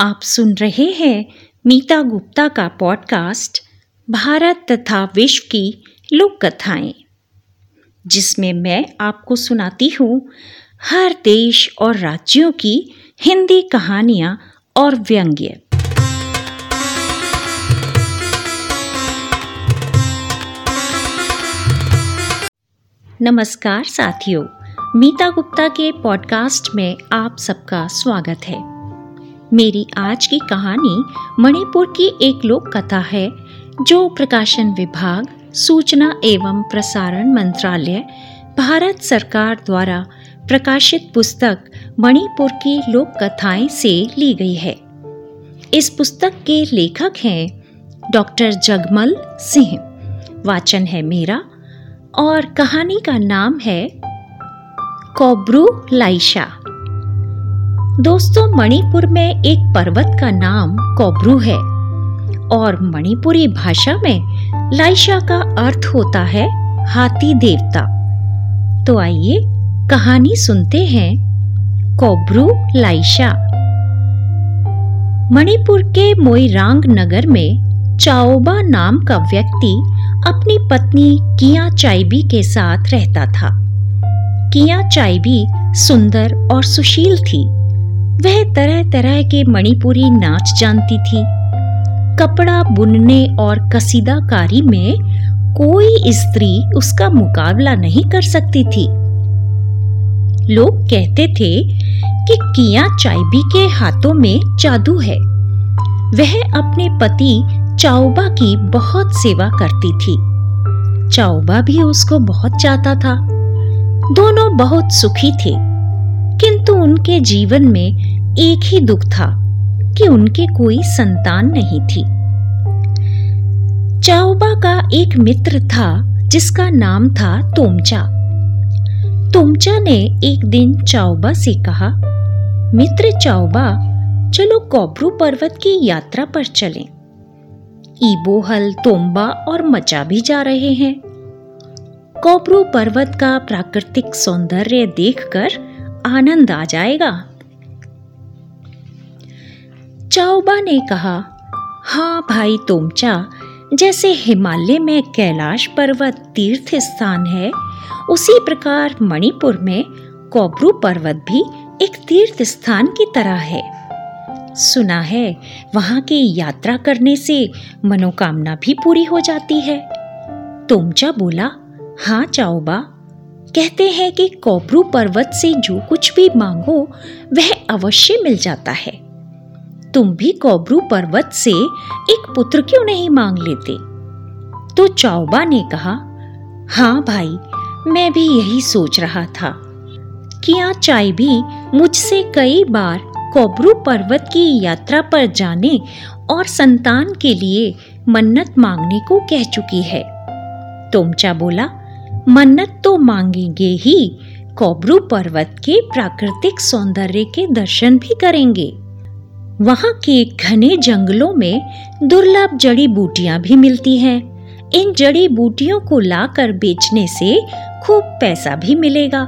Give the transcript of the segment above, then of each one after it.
आप सुन रहे हैं मीता गुप्ता का पॉडकास्ट भारत तथा विश्व की लोक कथाएँ, जिसमें मैं आपको सुनाती हूँ हर देश और राज्यों की हिंदी कहानियाँ और व्यंग्य। नमस्कार साथियों, मीता गुप्ता के पॉडकास्ट में आप सबका स्वागत है। मेरी आज की कहानी मणिपुर की एक लोक कथा है, जो प्रकाशन विभाग, सूचना एवं प्रसारण मंत्रालय, भारत सरकार द्वारा प्रकाशित पुस्तक मणिपुर की लोक कथाएँ से ली गई है। इस पुस्तक के लेखक हैं डॉक्टर जगमल सिंह। वाचन है मेरा और कहानी का नाम है कोब्रू लाइशा। दोस्तों, मणिपुर में एक पर्वत का नाम कोब्रू है। और मणिपुरी भाषा में लाइशा का अर्थ होता है हाथी देवता। तो आइए कहानी सुनते हैं कोब्रू लाइशा। मणिपुर के मोईरांग नगर में चाओबा नाम का व्यक्ति अपनी पत्नी किया चाइबी के साथ रहता था। किया चाइबी सुंदर और सुशील थी। वह तरह तरह के मणिपुरी नाच जानती थी। कपड़ा बुनने और कसीदाकारी में कोई स्त्री उसका मुकाबला नहीं कर सकती थी। लोग कहते थे कि किया चाइबी के हाथों में जादू है। वह अपने पति चाओबा की बहुत सेवा करती थी। चाओबा भी उसको बहुत चाहता था। दोनों बहुत सुखी थे। किंतु उनके जीवन में एक ही दुख था कि उनके कोई संतान नहीं थी। चाओबा का एक मित्र था, जिसका नाम था तोमचा। तोमचा ने एक दिन चाओबा से कहा, मित्र चाओबा चलो कोबरू पर्वत की यात्रा पर चलें। ईबोहल, तोम्बा और मचा भी जा रहे हैं। कोबरू पर्वत का प्राकृतिक सौंदर्य देखकर आनंद आ जाएगा। चाओबा ने कहा हाँ भाई तोमचा, जैसे हिमालय में कैलाश पर्वत तीर्थ स्थान है, उसी प्रकार मणिपुर में कोबरू पर्वत भी एक तीर्थ स्थान की तरह है। सुना है, वहाँ की यात्रा करने से मनोकामना भी पूरी हो जाती है। तोमचा बोला हाँ चाओबा कहते हैं कि कोबरू पर्वत से जो कुछ भी मांगो, वह अवश्य मिल जाता है। तुम भी कोबरू पर्वत से एक पुत्र क्यों नहीं मांग लेते? तो चौबा ने कहा हाँ भाई, मैं भी यही सोच रहा था किया चाय भी मुझसे कई बार कोबरू पर्वत की यात्रा पर जाने और संतान के लिए मन्नत मांगने को कह चुकी है। तोमचा बोला? मन्नत तो मांगेंगे ही। कोबरू पर्वत के प्राकृतिक सौंदर्य के दर्शन भी करेंगे। वहाँ के घने जंगलों में दुर्लभ जड़ी बूटियाँ भी मिलती हैं। इन जड़ी बूटियों को लाकर बेचने से खूब पैसा भी मिलेगा।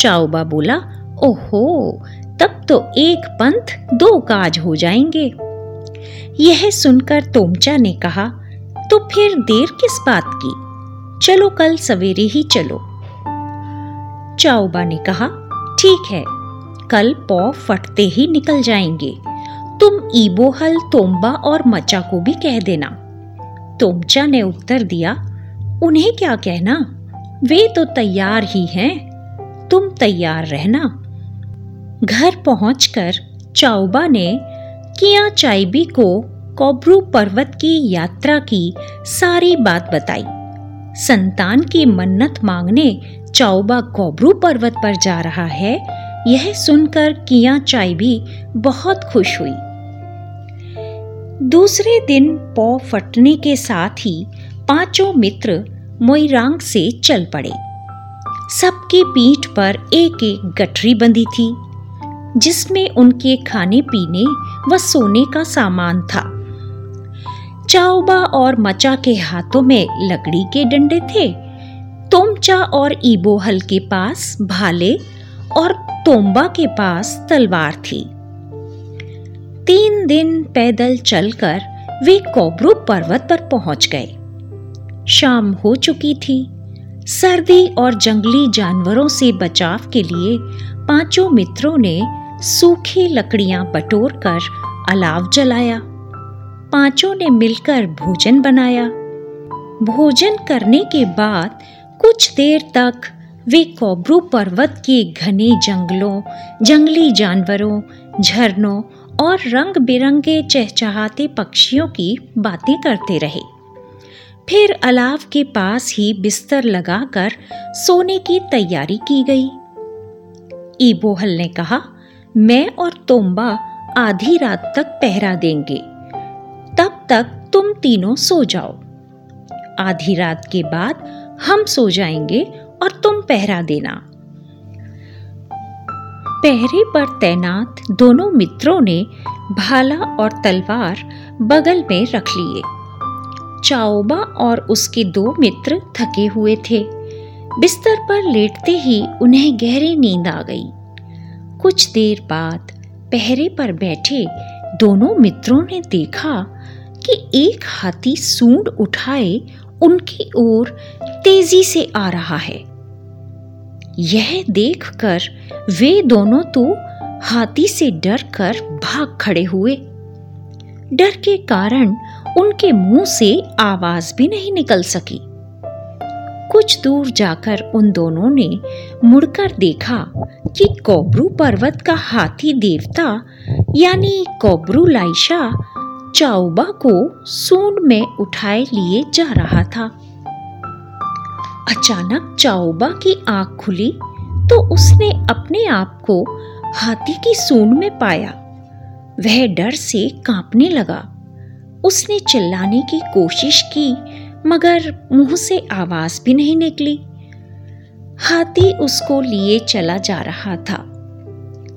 चाओबा बोला ओहो, तब तो एक पंथ दो काज हो जाएँगे। यह सुनकर तोमचा ने कहा तो फिर देर किस बात की? चलो कल सवेरे ही चलो। चाओबा ने कहा, ठीक है, कल पौ फटते ही निकल जाएँगे। तुम ईबोहल तोम्बा और मचा को भी कह देना। तोमचा ने उत्तर दिया, उन्हें क्या कहना? वे तो तैयार ही हैं। तुम तैयार रहना। घर पहुंचकर चाओबा ने किया चाइबी को कोब्रू पर्वत की यात्रा की सारी बात बताई। संतान की मन्नत मांगने चौबा कोबरू पर्वत पर जा रहा है। यह सुनकर किया चाय भी बहुत खुश हुई। दूसरे दिन पौ फटने के साथ ही पाँचों मित्र मोईरांग से चल पड़े। सबकी पीठ पर एक एक गठरी बंधी थी, जिसमें उनके खाने पीने व सोने का सामान था। चाओबा और मचा के हाथों में लकड़ी के डंडे थे। तोमचा और ईबोहल के पास भाले और तोम्बा के पास तलवार थी। तीन दिन पैदल चलकर वे कोबरू पर्वत पर पहुँच गए। शाम हो चुकी थी। सर्दी और जंगली जानवरों से बचाव के लिए पाँचों मित्रों ने सूखी लकड़ियाँ बटोर कर अलाव जलाया। पाँचों ने मिलकर भोजन बनाया। भोजन करने के बाद कुछ देर तक वे कोबरू पर्वत के घने जंगलों, जंगली जानवरों, झरनों और रंग बिरंगे चहचहाते पक्षियों की बातें करते रहे। फिर अलाव के पास ही बिस्तर लगाकर सोने की तैयारी की गई। ईबोहल ने कहा, मैं और तोम्बा आधी रात तक पहरा देंगे। तब तक तुम तीनों सो जाओ। आधी रात के बाद हम सो जाएँगे और तुम पहरा देना। पहरे पर तैनात दोनों मित्रों ने भाला और तलवार बगल में रख लिए। चाओबा और उसके दो मित्र थके हुए थे। बिस्तर पर लेटते ही उन्हें गहरी नींद आ गई। कुछ देर बाद पहरे पर बैठे दोनों मित्रों ने देखा कि एक हाथी सूंड उठाए उनकी ओर तेज़ी से आ रहा है। यह देखकर वे दोनों तो हाथी से डरकर भाग खड़े हुए। डर के कारण उनके मुँह से आवाज़ भी नहीं निकल सकी। कुछ दूर जाकर उन दोनों ने मुड़कर देखा कि कोबरू पर्वत का हाथी देवता, यानी कोबरू लाइशा चाउबा को सूंड में उठाए लिए जा रहा था। अचानक चाओबा की आँख खुली तो उसने अपने आप को हाथी की सूंड में पाया। वह डर से कांपने लगा। उसने चिल्लाने की कोशिश की मगर मुँह से आवाज़ भी नहीं निकली। हाथी उसको लिए चला जा रहा था।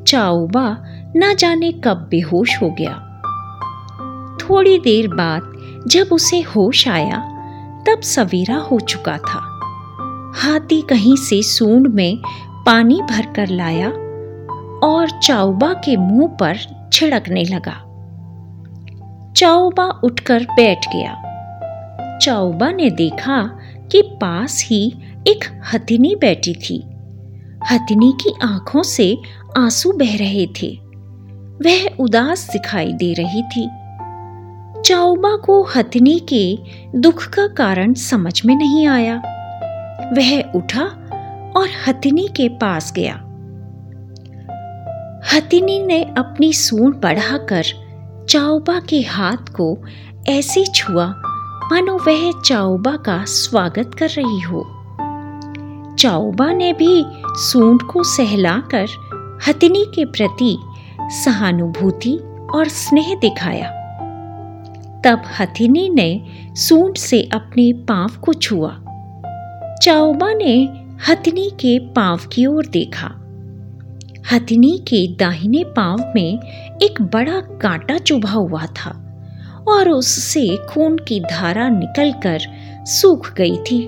चाओबा न जाने कब बेहोश हो गया। थोड़ी देर बाद जब उसे होश आया, तब सवेरा हो चुका था। हाथी कहीं से सूंड में पानी भरकर लाया और चाऊबा के मुँह पर छिड़कने लगा। चाऊबा उठकर बैठ गया। चाउबा ने देखा कि पास ही एक हथिनी बैठी थी। हथिनी की आँखों से आँसू बह रहे थे। वह उदास दिखाई दे रही थी। चाउबा को हथिनी के दुख का कारण समझ में नहीं आया। वह उठा और हथिनी के पास गया। हथिनी ने अपनी सूंड बढ़ाकर चाओबा के हाथ को ऐसे छुआ मानो वह चाओबा का स्वागत कर रही हो। चाओबा ने भी सूंड को सहलाकर हथिनी के प्रति सहानुभूति और स्नेह दिखाया। तब हथिनी ने सूंड से अपने पाँव को छुआ। चाओबा ने हथिनी के पाँव की ओर देखा। हथिनी के दाहिने पाँव में एक बड़ा कांटा चुभा हुआ था। और उससे खून की धारा निकलकर सूख गई थी।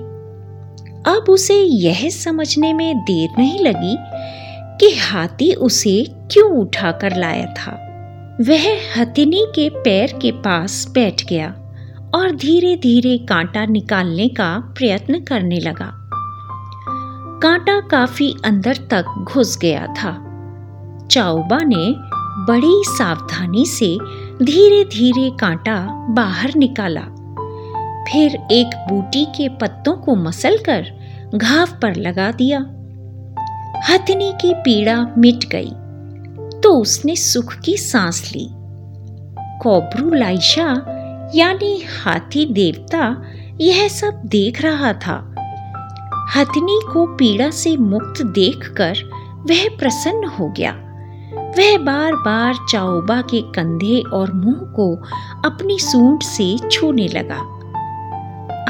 अब उसे यह समझने में देर नहीं लगी कि हाथी उसे क्यों उठाकर लाया था। वह हथिनी के पैर के पास बैठ गया और धीरे धीरे कांटा निकालने का प्रयत्न करने लगा। कांटा काफ़ी अंदर तक घुस गया था। चाओबा ने बड़ी सावधानी से धीरे धीरे कांटा बाहर निकाला। फिर एक बूटी के पत्तों को मसलकर घाव पर लगा दिया। हथनी की पीड़ा मिट गई तो उसने सुख की सांस ली। कोबरू लाइशा, यानी हाथी देवता, यह सब देख रहा था। हथनी को पीड़ा से मुक्त देखकर वह प्रसन्न हो गया। वह बार बार चाओबा के कंधे और मुँह को अपनी सूंड से छूने लगा।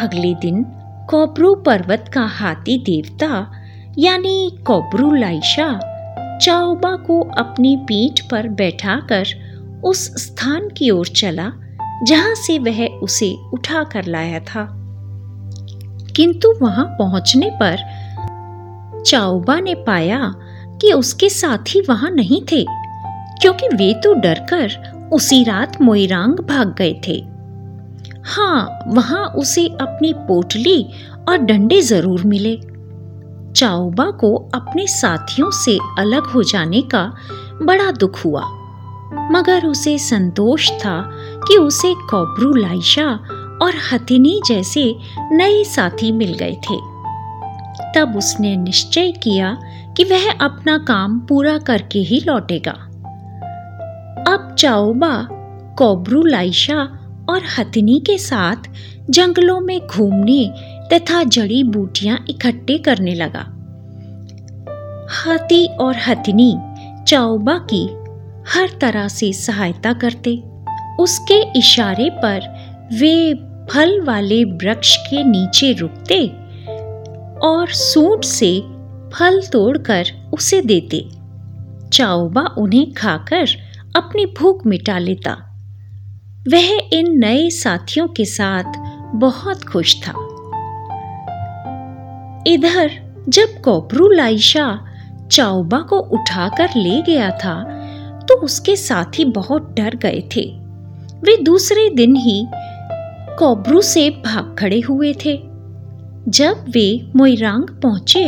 अगले दिन कोबरू पर्वत का हाथी देवता, यानी कोबरू लाइशा चाओबा को अपनी पीठ पर बैठाकर उस स्थान की ओर चला, जहाँ से वह उसे उठा कर लाया था। किंतु वहाँ पहुँचने पर चाओबा ने पाया कि उसके साथी वहाँ नहीं थे, क्योंकि वे तो डरकर उसी रात मोइरांग भाग गए थे। हाँ वहाँ उसे अपनी पोटली और डंडे ज़रूर मिले। चाओबा को अपने साथियों से अलग हो जाने का बड़ा दुख हुआ, मगर उसे संतोष था कि उसे कॉब्रू लाइशा और हथिनी जैसे नए साथी मिल गए थे। तब उसने निश्चय किया कि वह अपना काम पूरा करके ही लौटेगा। अब चाओबा कॉब्रू, लाइशा और हथिनी के साथ जंगलों में घूमने तथा जड़ी बूटियाँ इकट्ठे करने लगा। हाथी और हथिनी चाओबा की हर तरह से सहायता करते। उसके इशारे पर वे फल वाले वृक्ष के नीचे रुकते और सूट से फल तोड़कर उसे देते। चाओबा उन्हें खाकर अपनी भूख मिटा लेता। वह इन नए साथियों के साथ बहुत खुश था। इधर जब कोपरू लाइशा चाओबा को उठाकर ले गया था तो उसके साथी बहुत डर गए थे। वे दूसरे दिन ही कोबरू से भाग खड़े हुए थे। जब वे मोइरांग पहुँचे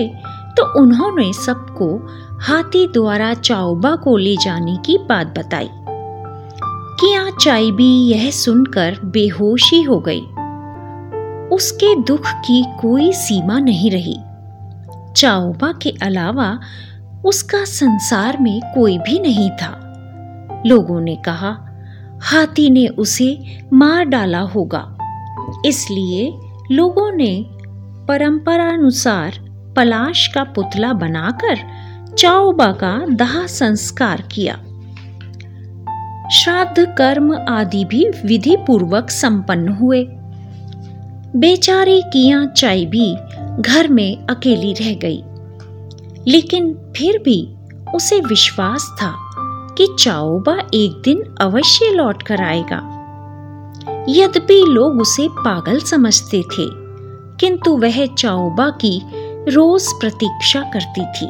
तो उन्होंने सबको हाथी द्वारा चाओबा को ले जाने की बात बताई। किया चाइबी यह सुनकर बेहोशी हो गई? उसके दुख की कोई सीमा नहीं रही। चाओबा के अलावा उसका संसार में कोई भी नहीं था। लोगों ने कहा, हाथी ने उसे मार डाला होगा। इसलिए लोगों ने परंपरानुसार पलाश का पुतला बनाकर चाओबा का दाह संस्कार किया। श्राद्ध कर्म आदि भी विधि पूर्वक संपन्न हुए। बेचारी किया चाइबी घर में अकेली रह गई। लेकिन फिर भी उसे विश्वास था कि चाओबा एक दिन अवश्य लौट कर आएगा। यद्यपि लोग उसे पागल समझते थे, किंतु वह चाओबा की रोज प्रतीक्षा करती थी।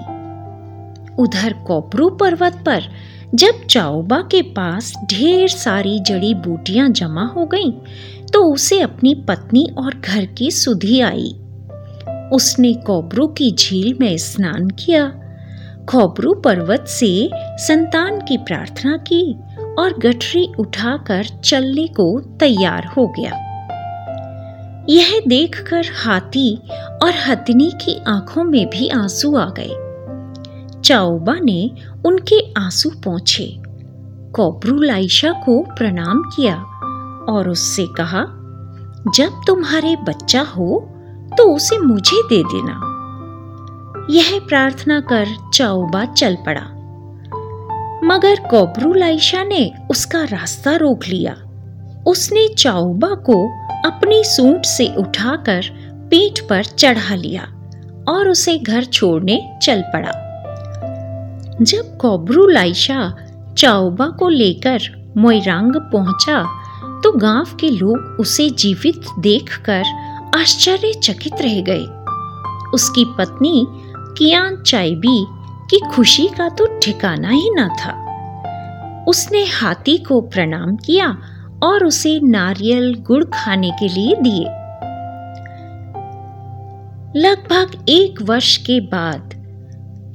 उधर कोपरू पर्वत पर जब चाओबा के पास ढेर सारी जड़ी बूटियाँ जमा हो गईं, तो उसे अपनी पत्नी और घर की सुधी आई। उसने कोबरू की झील में स्नान किया। खोबरू पर्वत से संतान की प्रार्थना की और गठरी उठाकर चलने को तैयार हो गया। यह देखकर हाथी और हथनी की आँखों में भी आँसू आ गए। चाओबा ने उनके आँसू पहुँचे कोबरू लाइशा को प्रणाम किया और उससे कहा, जब तुम्हारे बच्चा हो तो उसे मुझे दे देना। यह प्रार्थना कर चाओबा चल पड़ा। मगर कोबरू लाइशा ने उसका रास्ता रोक लिया। उसने चाओबा को अपनी सूट से उठाकर पीठ पर चढ़ा लिया और उसे घर छोड़ने चल पड़ा। जब कोबरू लाइशा चाओबा को लेकर मोइरांग पहुँचा तो गाँव के लोग उसे जीवित देखकर आश्चर्यचकित रह गए। उसकी पत्नी कियान चाइबी की खुशी का तो ठिकाना ही न था। उसने हाथी को प्रणाम किया और उसे नारियल गुड़ खाने के लिए दिए। लगभग एक वर्ष के बाद,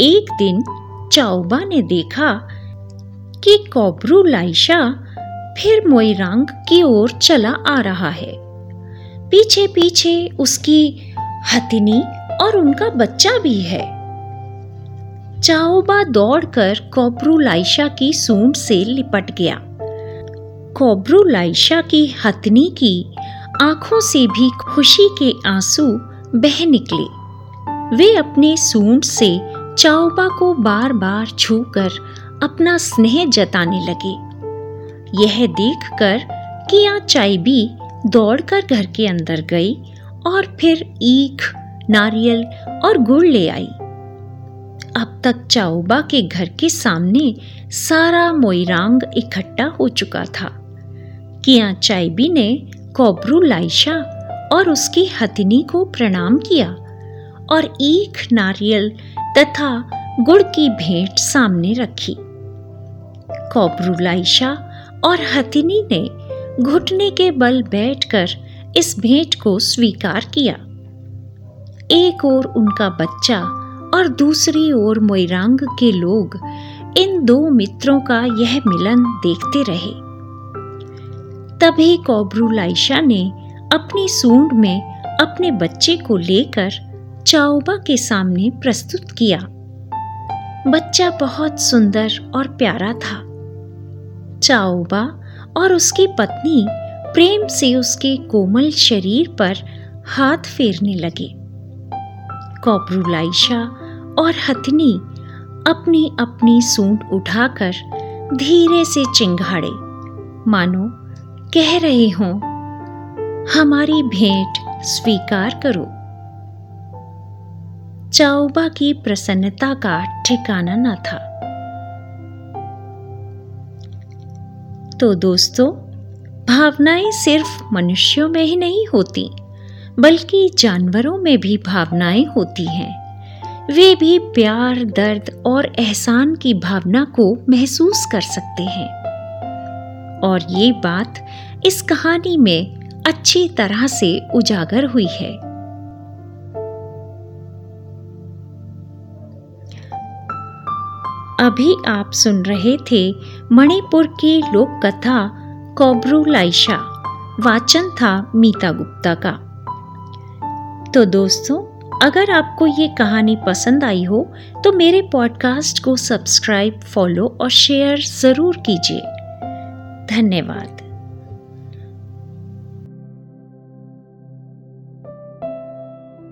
एक दिन चाओबा ने देखा कि कोबरू लाइशा फिर मोइरांग की ओर चला आ रहा है। पीछे पीछे उसकी हथिनी और उनका बच्चा भी है। चाओबा दौड़कर कोबरू लाइशा की सूंड से लिपट गया। कोबरू लाइशा की हथनी की आँखों से भी खुशी के आँसू बह निकले। वे अपने सूंड से चाओबा को बार बार छूकर अपना स्नेह जताने लगे। यह देखकर किया चाइबी दौड़कर घर के अंदर गई और फिर ईख, नारियल और गुड़ ले आई। अब तक चाओबा के घर के सामने सारा मोइरांग इकट्ठा हो चुका था। किया चाइबी ने कोबरू लाइशा और उसकी हथिनी को प्रणाम किया और ईख नारियल तथा गुड़ की भेंट सामने रखी। कोबरू लाइशा और हथिनी ने घुटने के बल बैठकर इस भेंट को स्वीकार किया। एक ओर उनका बच्चा और दूसरी ओर मोइरांग के लोग इन दो मित्रों का यह मिलन देखते रहे। तभी लाइशा ने अपनी सूंड में अपने बच्चे को लेकर चाओबा के सामने प्रस्तुत किया। बच्चा बहुत सुंदर और प्यारा था। चाओबा और उसकी पत्नी प्रेम से उसके कोमल शरीर पर हाथ फेरने लगे। कॉपरूलाइशा और हथनी अपनी अपनी सूंड उठाकर धीरे से चिंगाड़े मानो कह रहे हों, हमारी भेंट स्वीकार करो। चाओबा की प्रसन्नता का ठिकाना न था। तो दोस्तों, भावनाएँ सिर्फ़ मनुष्यों में ही नहीं होती, बल्कि जानवरों में भी भावनाएँ होती हैं। वे भी प्यार, दर्द और एहसान की भावना को महसूस कर सकते हैं। और ये बात इस कहानी में अच्छी तरह से उजागर हुई है। अभी आप सुन रहे थे मणिपुर की लोक कथा कोब्रू लाइशा वाचन था मीता गुप्ता का। तो दोस्तों, अगर आपको ये कहानी पसंद आई हो तो मेरे पॉडकास्ट को सब्सक्राइब, फॉलो और शेयर ज़रूर कीजिए। धन्यवाद।